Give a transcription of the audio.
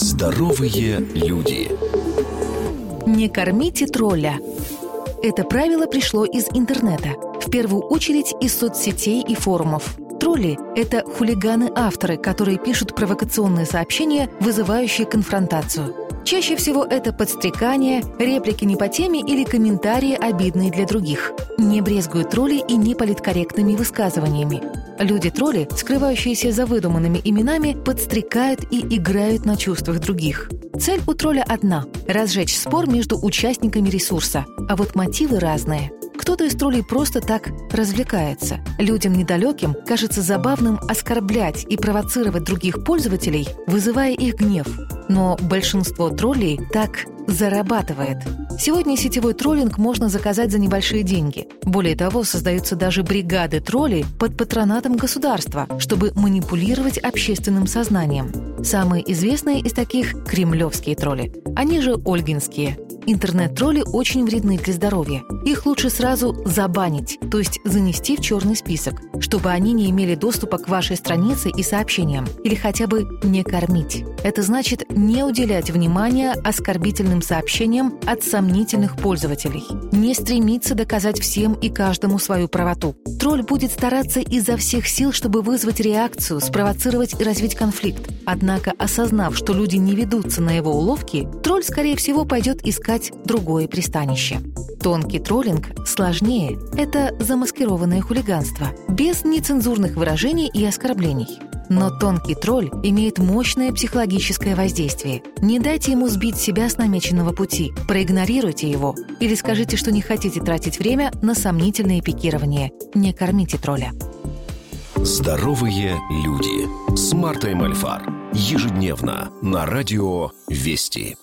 Здоровые люди. Не кормите тролля. Это правило пришло из интернета. В первую очередь из соцсетей и форумов. Тролли – это хулиганы-авторы, которые пишут провокационные сообщения, вызывающие конфронтацию. Чаще всего это подстрекания, реплики не по теме или комментарии, обидные для других. Не брезгуют тролли и неполиткорректными высказываниями. Люди-тролли, скрывающиеся за выдуманными именами, подстрекают и играют на чувствах других. Цель у тролля одна – разжечь спор между участниками ресурса, а вот мотивы разные – кто-то из троллей просто так развлекается. Людям недалеким кажется забавным оскорблять и провоцировать других пользователей, вызывая их гнев. Но большинство троллей так зарабатывает. Сегодня сетевой троллинг можно заказать за небольшие деньги. Более того, создаются даже бригады троллей под патронатом государства, чтобы манипулировать общественным сознанием. Самые известные из таких – кремлевские тролли. Они же ольгинские – Интернет-тролли очень вредны для здоровья. Их лучше сразу забанить, то есть занести в черный список, чтобы они не имели доступа к вашей странице и сообщениям, или хотя бы не кормить. Это значит не уделять внимания оскорбительным сообщениям от сомнительных пользователей, не стремиться доказать всем и каждому свою правоту. Тролль будет стараться изо всех сил, чтобы вызвать реакцию, спровоцировать и развить конфликт. Однако, осознав, что люди не ведутся на его уловки, тролль, скорее всего, пойдет искать искать другое пристанище. Тонкий троллинг сложнее. Это замаскированное хулиганство, без нецензурных выражений и оскорблений. Но тонкий тролль имеет мощное психологическое воздействие. Не дайте ему сбить себя с намеченного пути, проигнорируйте его или скажите, что не хотите тратить время на сомнительные пикирования. Не кормите тролля. Здоровые люди с Мартой Мальфар. Ежедневно на радио «Вести».